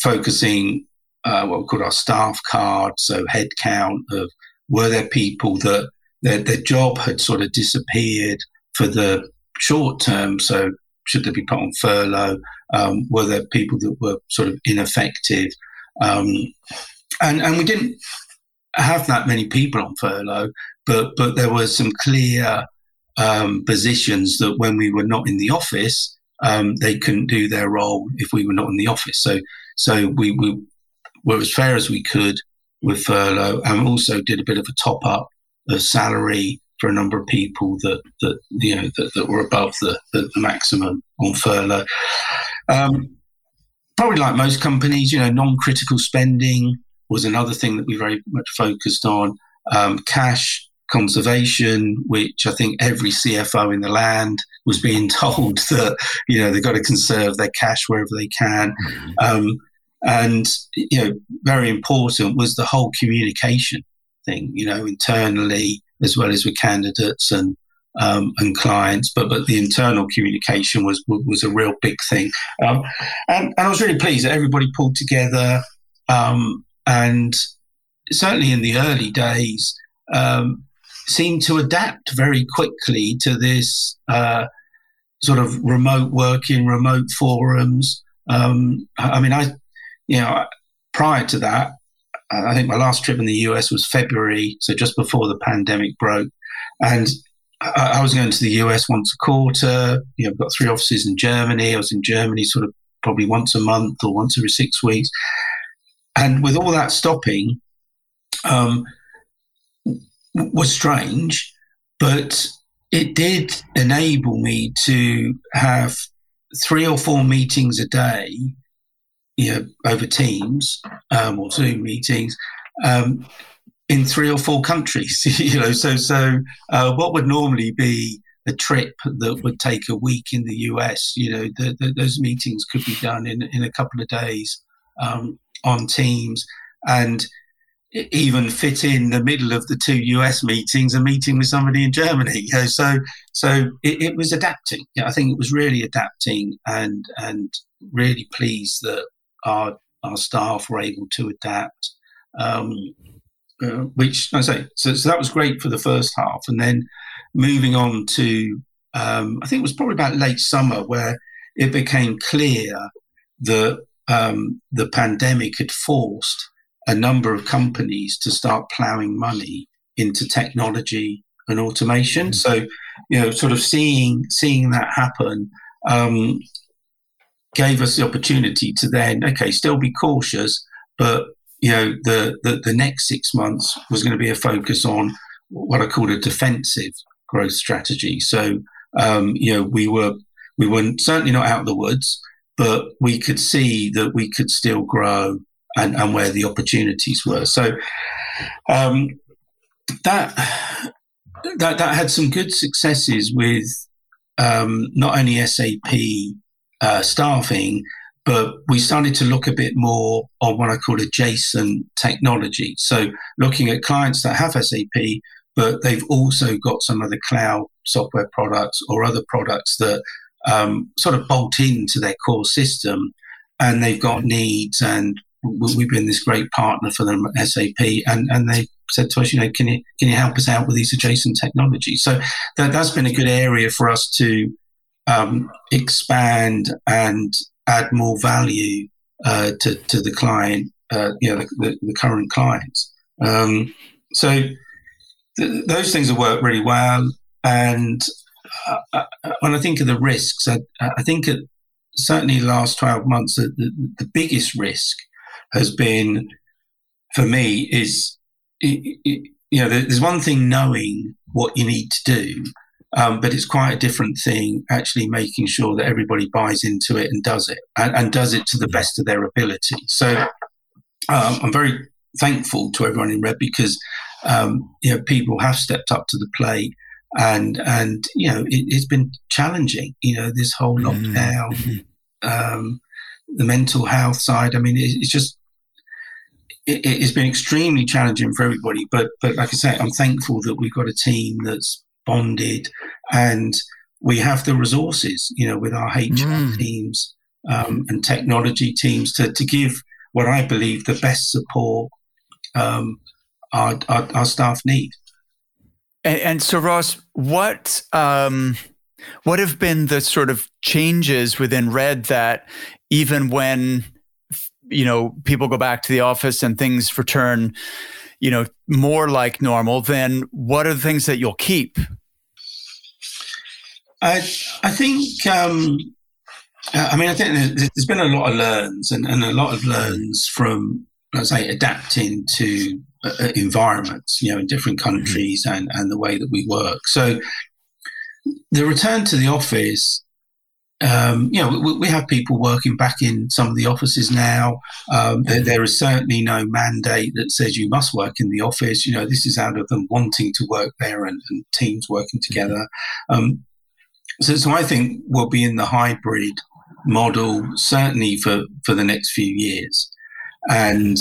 focusing uh, what we call our staff card, so head count of were there people that their, their job had sort of disappeared for the short term. So should they be put on furlough? Um, were there people that were sort of ineffective? Um, and and we didn't have that many people on furlough, but but there were some clear um, positions that when we were not in the office, um, they couldn't do their role if we were not in the office. So so we, we were as fair as we could with furlough, and also did a bit of a top up of salary for a number of people that that you know that, that were above the, the, the maximum on furlough. Um, probably like most companies, you know, non-critical spending was another thing that we very much focused on. Um, cash conservation, which I think every CFO in the land was being told that you know they've got to conserve their cash wherever they can. Mm-hmm. Um, and you know, very important was the whole communication thing. You know, internally as well as with candidates and um, and clients, but but the internal communication was was a real big thing. Um, and, and I was really pleased that everybody pulled together. Um, and certainly in the early days, um, seemed to adapt very quickly to this uh, sort of remote working, remote forums. Um, I mean, I, you know, prior to that, I think my last trip in the US was February, so just before the pandemic broke, and I, I was going to the US once a quarter. You know, I've got three offices in Germany. I was in Germany sort of probably once a month or once every six weeks, and with all that stopping, um, was strange, but it did enable me to have three or four meetings a day, you know, over Teams um, or Zoom meetings, um, in three or four countries. you know, so so uh, what would normally be a trip that would take a week in the US, you know, the, the, those meetings could be done in in a couple of days um, on Teams, and even fit in the middle of the two US meetings, a meeting with somebody in Germany. You know, so so it, it was adapting. Yeah, I think it was really adapting, and and really pleased that our our staff were able to adapt. Um, uh, which I say, so, so that was great for the first half, and then moving on to um, I think it was probably about late summer where it became clear that um, the pandemic had forced a number of companies to start plowing money into technology and automation. Mm. So, you know, sort of seeing seeing that happen um, gave us the opportunity to then, okay, still be cautious, but you know, the, the the next six months was going to be a focus on what I called a defensive growth strategy. So, um, you know, we were we were certainly not out of the woods, but we could see that we could still grow and, and where the opportunities were. So um, that that that had some good successes with um, not only SAP uh, staffing, but we started to look a bit more on what I call adjacent technology. So looking at clients that have SAP, but they've also got some of the cloud software products or other products that um, sort of bolt into their core system, and they've got needs and we've been this great partner for them at SAP, and, and they said to us, you know, can you can you help us out with these adjacent technologies? So that that's been a good area for us to um, expand and add more value uh, to to the client, uh, you know, the, the, the current clients. Um, so th- those things have worked really well, and uh, uh when I think of the risks, I, I think it, certainly the last 12 months, the, the, the biggest risk has been for me is you know there's one thing knowing what you need to do um, but it's quite a different thing actually making sure that everybody buys into it and does it and, and does it to the best of their ability so um, i'm very thankful to everyone in red because um, you know people have stepped up to the plate and and you know it, has been challenging you know this whole mm-hmm. lockdown mm-hmm. the mental health side i mean it, it's just it, has been extremely challenging for everybody. But but like I say, I'm thankful that we've got a team that's bonded and we have the resources, you know, with our HR mm. teams um, and technology teams to, to give what I believe the best support um, our, our, our staff need. And, and so, Ross, what um, what have been the sort of changes within Red that even when you know people go back to the office and things return, you know, more like normal, then what are the things that you'll keep? I I think um, I mean I think there's been a lot of learns and, and a lot of learns from let's say adapting to uh, uh, environments, you know, in different mm-hmm. countries and, and the way that we work. So the return to the office, um, you know, we, we, have people working back in some of the offices now. Um, there, there is certainly no mandate that says you must work in the office. You know, this is out of them wanting to work there and, and teams working together. Um, so, so I think we'll be in the hybrid model certainly for, for the next few years. And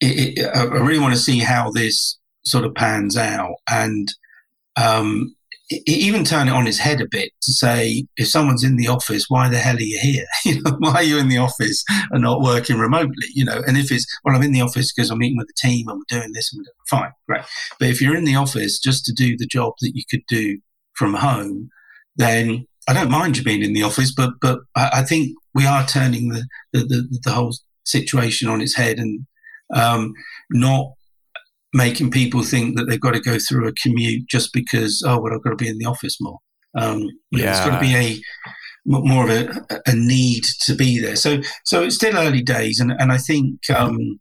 it, it, I really want to see how this sort of pans out. And um, even turn it on its head a bit to say, if someone's in the office, why the hell are you here? why are you in the office and not working remotely? You know, and if it's well, I'm in the office because I'm meeting with the team and we're doing this and we're doing, fine, great. But if you're in the office just to do the job that you could do from home, then I don't mind you being in the office, but but I, think we are turning the, the the, the whole situation on its head and um, not making people think that they've got to go through a commute just because oh well I've got to be in the office more. Um, yeah. It's got to be a more of a, a need to be there. So so it's still early days, and and I think um,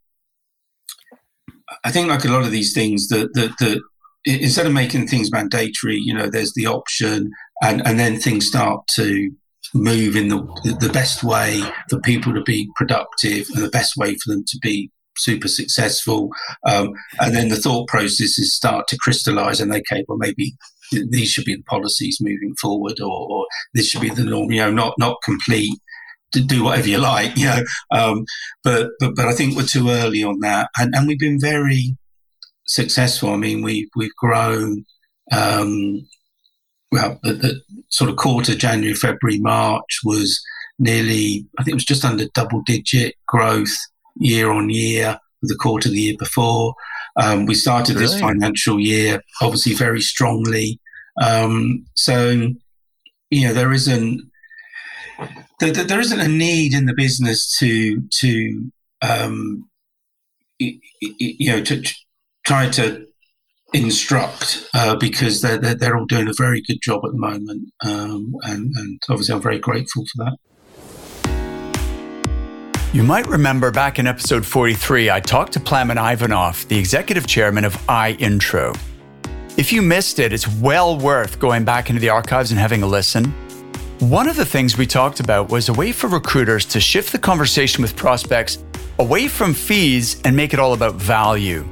I think like a lot of these things that that that instead of making things mandatory, you know, there's the option, and and then things start to move in the the best way for people to be productive and the best way for them to be super successful. Um, and then the thought processes start to crystallize and they, okay, well, maybe these should be the policies moving forward or, or this should be the norm, you know, not, not complete to do whatever you like, you know. Um, but, but, but I think we're too early on that. And, and we've been very successful. I mean, we, we've grown, um, well, the, the sort of quarter January, February, March was nearly, I think it was just under double digit growth year on year with the quarter the year before. Um, we started this financial year obviously very strongly. Um, so, you know, there isn't there, there isn't a need in the business to to um, you know to try to instruct uh, because they're, they're, they're all doing a very good job at the moment, um, and and obviously I'm very grateful for that. You might remember back in episode 43, I talked to Plamen Ivanov, the executive chairman of iIntro. If you missed it, it's well worth going back into the archives and having a listen. One of the things we talked about was a way for recruiters to shift the conversation with prospects away from fees and make it all about value.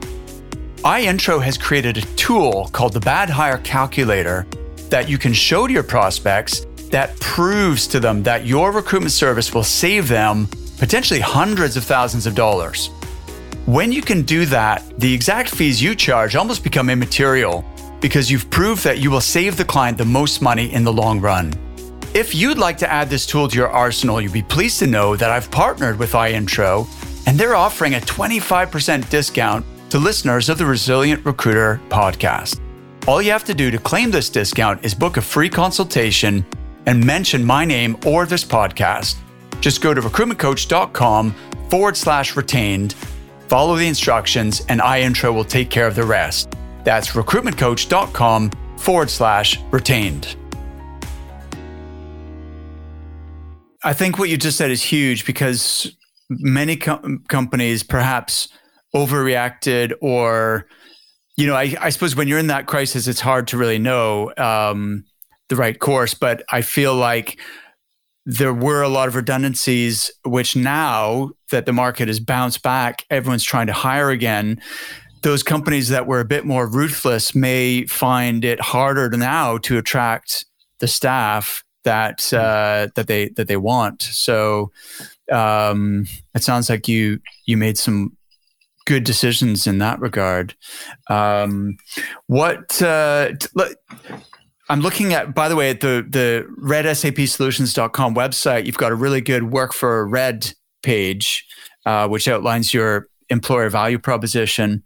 iIntro has created a tool called the Bad Hire Calculator that you can show to your prospects that proves to them that your recruitment service will save them potentially hundreds of thousands of dollars. When you can do that, the exact fees you charge almost become immaterial because you've proved that you will save the client the most money in the long run. If you'd like to add this tool to your arsenal, you'd be pleased to know that I've partnered with iIntro and they're offering a 25% discount to listeners of the Resilient Recruiter podcast. All you have to do to claim this discount is book a free consultation and mention my name or this podcast just go to recruitmentcoach.com forward slash retained, follow the instructions, and iIntro will take care of the rest. That's recruitmentcoach.com forward slash retained. I think what you just said is huge because many com- companies perhaps overreacted or you know I, I, suppose when you're in that crisis it's hard to really know um, the right course but i feel like there were a lot of redundancies, which now that the market has bounced back, everyone's trying to hire again. Those companies that were a bit more ruthless may find it harder now to attract the staff that uh, that they that they want. So um, it sounds like you you made some good decisions in that regard. Um, what uh, I'm looking at, by the way, at the, the redsapsolutions.com website, you've got a really good work for red page, uh, which outlines your employer value proposition.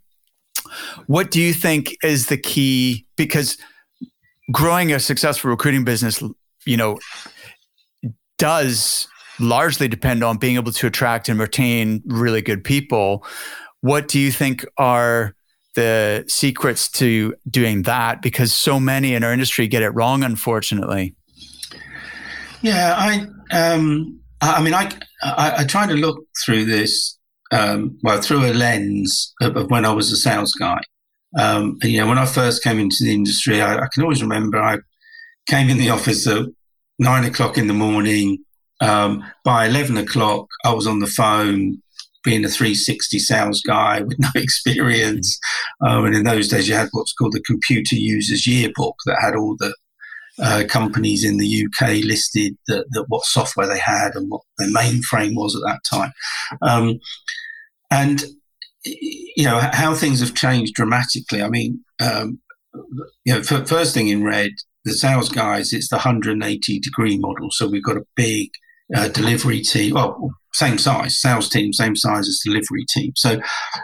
What do you think is the key? Because growing a successful recruiting business, you know, does largely depend on being able to attract and retain really good people. What do you think are the secrets to doing that? Because so many in our industry get it wrong, unfortunately. Yeah, I, um, I mean, I, I, I try to look through this, um, well, through a lens of, of, when I was a sales guy. Um, and, you know, when I first came into the industry, I, I, can always remember I came in the office at nine o'clock in the morning. Um, by 11 o'clock, I was on the phone being a 360 sales guy with no experience. Um, and in those days, you had what's called the computer users yearbook that had all the uh, companies in the UK listed that, that, what software they had and what their mainframe was at that time. Um, and you know how things have changed dramatically. I mean, um, you know, first thing in red, the sales guys, it's the 180 degree model. So we've got a big uh, delivery team, well, same size, sales team, same size as delivery team. So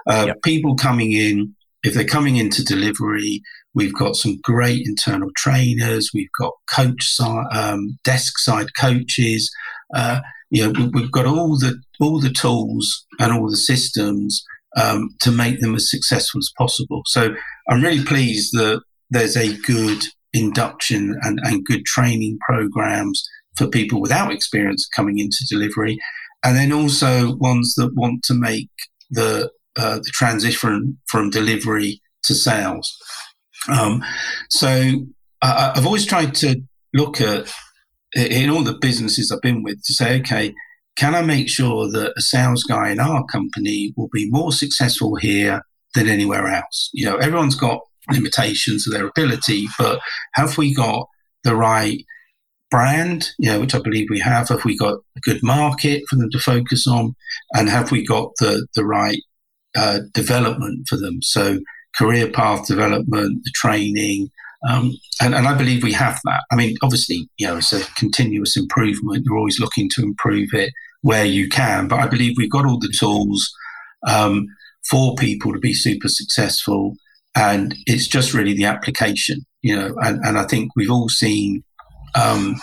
uh, yep. people coming in, if they're coming into delivery, we've got some great internal trainers. We've got coach side, um, desk side coaches. Uh, you know, we've got all the all the tools and all the systems um, to make them as successful as possible. So I'm really pleased that there's a good induction and, and good training programs for people without experience coming into delivery, and then also ones that want to make the uh, the transition from delivery to sales. Um, so I, I've always tried to look at in all the businesses I've been with to say, okay, can I make sure that a sales guy in our company will be more successful here than anywhere else? You know, everyone's got limitations of their ability, but have we got the right brand, you know, which I believe we have? Have we got a good market for them to focus on? And have we got the, the right uh, development for them? So, career path development, the training, um, and, and I believe we have that. I mean, obviously, you know, it's a continuous improvement. You're always looking to improve it where you can, but I believe we've got all the tools um, for people to be super successful. And it's just really the application, you know, and, and I think we've all seen um,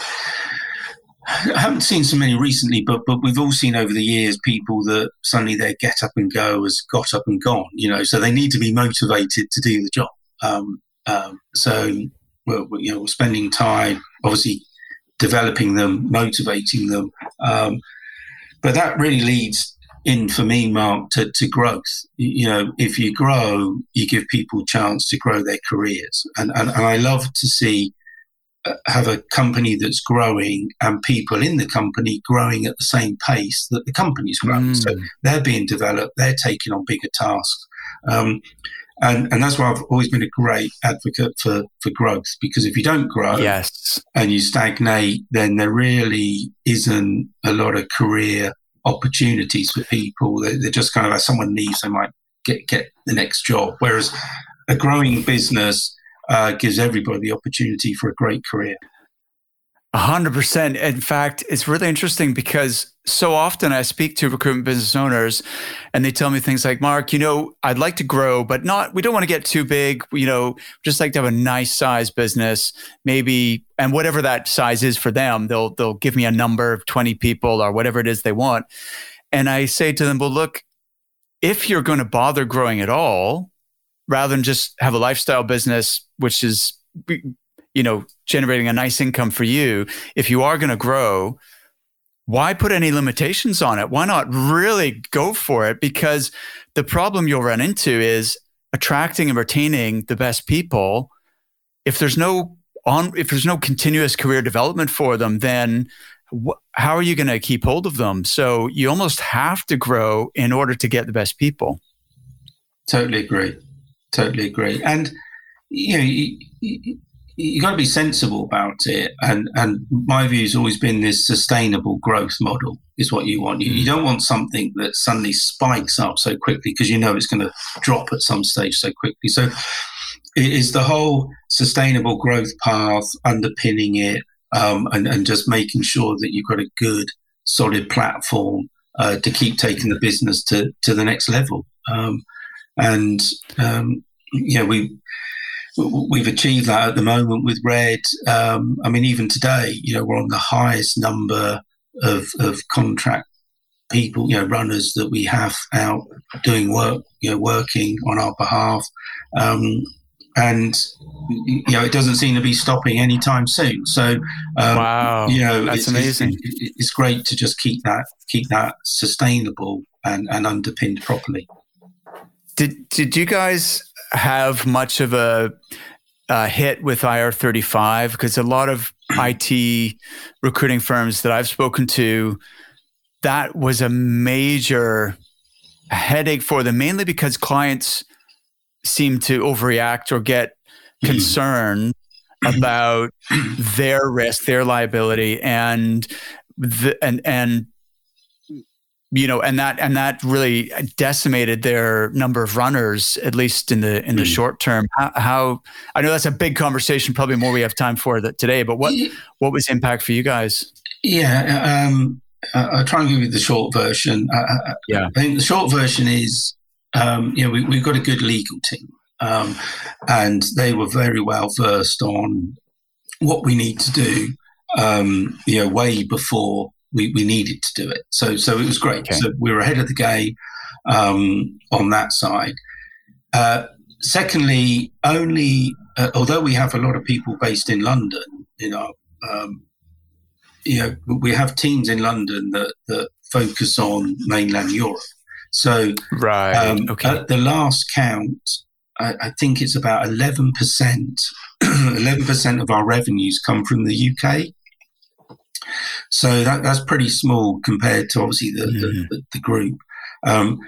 I haven't seen so many recently, but but we've all seen over the years people that suddenly their get up and go has got up and gone. You know, so they need to be motivated to do the job. Um, um, so we're, you know we're spending time, obviously, developing them, motivating them, um, but that really leads in for me, Mark, to, to growth. You know, if you grow, you give people a chance to grow their careers, and and, and I love to see have a company that's growing and people in the company growing at the same pace that the company's growing. Mm. So they're being developed, they're taking on bigger tasks. Um, and, and that's why I've always been a great advocate for, for growth because if you don't grow yes. and you stagnate, then there really isn't a lot of career opportunities for people. They're, they're just kind of as someone leaves, they might get, get the next job. Whereas a growing business, uh, gives everybody the opportunity for a great career. A hundred percent. In fact, it's really interesting because so often I speak to recruitment business owners and they tell me things like, Mark, you know, I'd like to grow, but not, we don't want to get too big. You know, just like to have a nice size business, maybe, and whatever that size is for them, they'll, they'll give me a number of 20 people or whatever it is they want. And I say to them, well, look, if you're going to bother growing at all, rather than just have a lifestyle business, which is, you know, generating a nice income for you, if you are going to grow, why put any limitations on it? Why not really go for it? Because the problem you'll run into is attracting and retaining the best people. If there's no on, if there's no continuous career development for them, then wh- how are you going to keep hold of them? So you almost have to grow in order to get the best people. Totally agree totally agree. And you know, you, you, you got to be sensible about it. And and my view has always been this sustainable growth model is what you want. You, you don't want something that suddenly spikes up so quickly because you know it's going to drop at some stage so quickly. So it is the whole sustainable growth path underpinning it, um, and and just making sure that you've got a good solid platform uh, to keep taking the business to to the next level. Um, and um, you know, we we've achieved that at the moment with Red. Um, I mean, even today, you know, we're on the highest number of, of contract people, you know, runners that we have out doing work, you know, working on our behalf. Um, and you know it doesn't seem to be stopping anytime soon. So um, wow, you know that's it's, amazing. It's, it's, great to just keep that keep that sustainable and, and underpinned properly. Did did you guys have much of a, a hit with IR thirty five? Because a lot of IT recruiting firms that I've spoken to, that was a major headache for them, mainly because clients seem to overreact or get mm-hmm. concerned about their risk, their liability, and the, and and you know, and that and that really decimated their number of runners, at least in the in the mm. short term. How, how, I know that's a big conversation, probably more we have time for that today. But what what was impact for you guys? Yeah, um, I'll try and give you the short version. Uh, yeah, I think the short version is um, you know, we, have got a good legal team, um, and they were very well versed on what we need to do. Um, you know, way before we, we needed to do it. So, so it was great. Okay. So we were ahead of the game um, on that side. Uh, secondly, only uh, although we have a lot of people based in London, you know, um, you know, we have teams in London that that focus on mainland Europe. So, right, um, okay. At the last count, I, I think it's about eleven percent. Eleven percent of our revenues come from the UK. So that, that's pretty small compared to obviously the, mm-hmm. the, the, group. Um,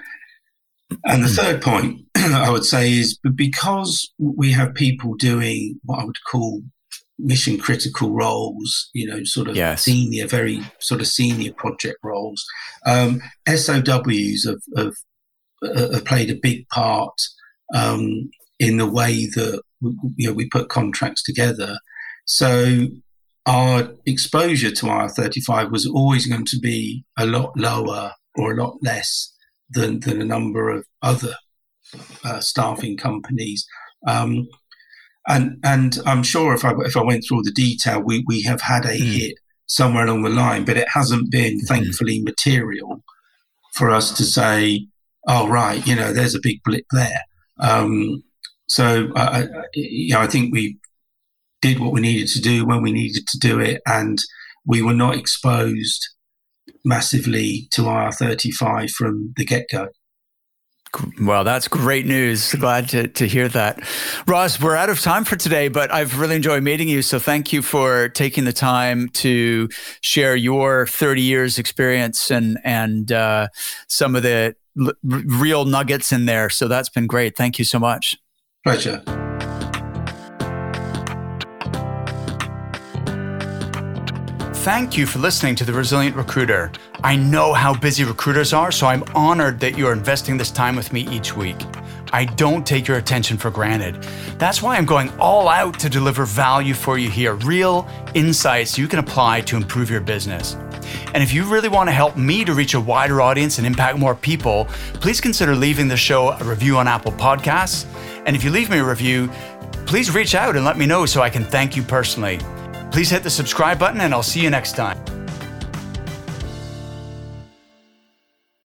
and the third point I would say is because we have people doing what I would call mission critical roles, you know, sort of yes. senior, very sort of senior project roles. Um, SOWs have, have, uh, have, played a big part um, in the way that you know we put contracts together. So our exposure to IR35 was always going to be a lot lower or a lot less than, than a number of other uh, staffing companies. Um, and and I'm sure if I if I went through all the detail, we we have had a mm. hit somewhere along the line, but it hasn't been mm-hmm. thankfully material for us to say, oh right, you know, there's a big blip there. Um, so I, you know, I think we did what we needed to do when we needed to do it, and we were not exposed massively to IR35 from the get go. Well, that's great news. Glad to, to hear that. Ross, we're out of time for today, but I've really enjoyed meeting you. So thank you for taking the time to share your 30 years experience and, and uh, some of the l- real nuggets in there. So that's been great. Thank you so much. Pleasure. Thank you for listening to The Resilient Recruiter. I know how busy recruiters are, so I'm honored that you're investing this time with me each week. I don't take your attention for granted. That's why I'm going all out to deliver value for you here real insights you can apply to improve your business. And if you really want to help me to reach a wider audience and impact more people, please consider leaving the show a review on Apple Podcasts. And if you leave me a review, please reach out and let me know so I can thank you personally. Please hit the subscribe button, and I'll see you next time.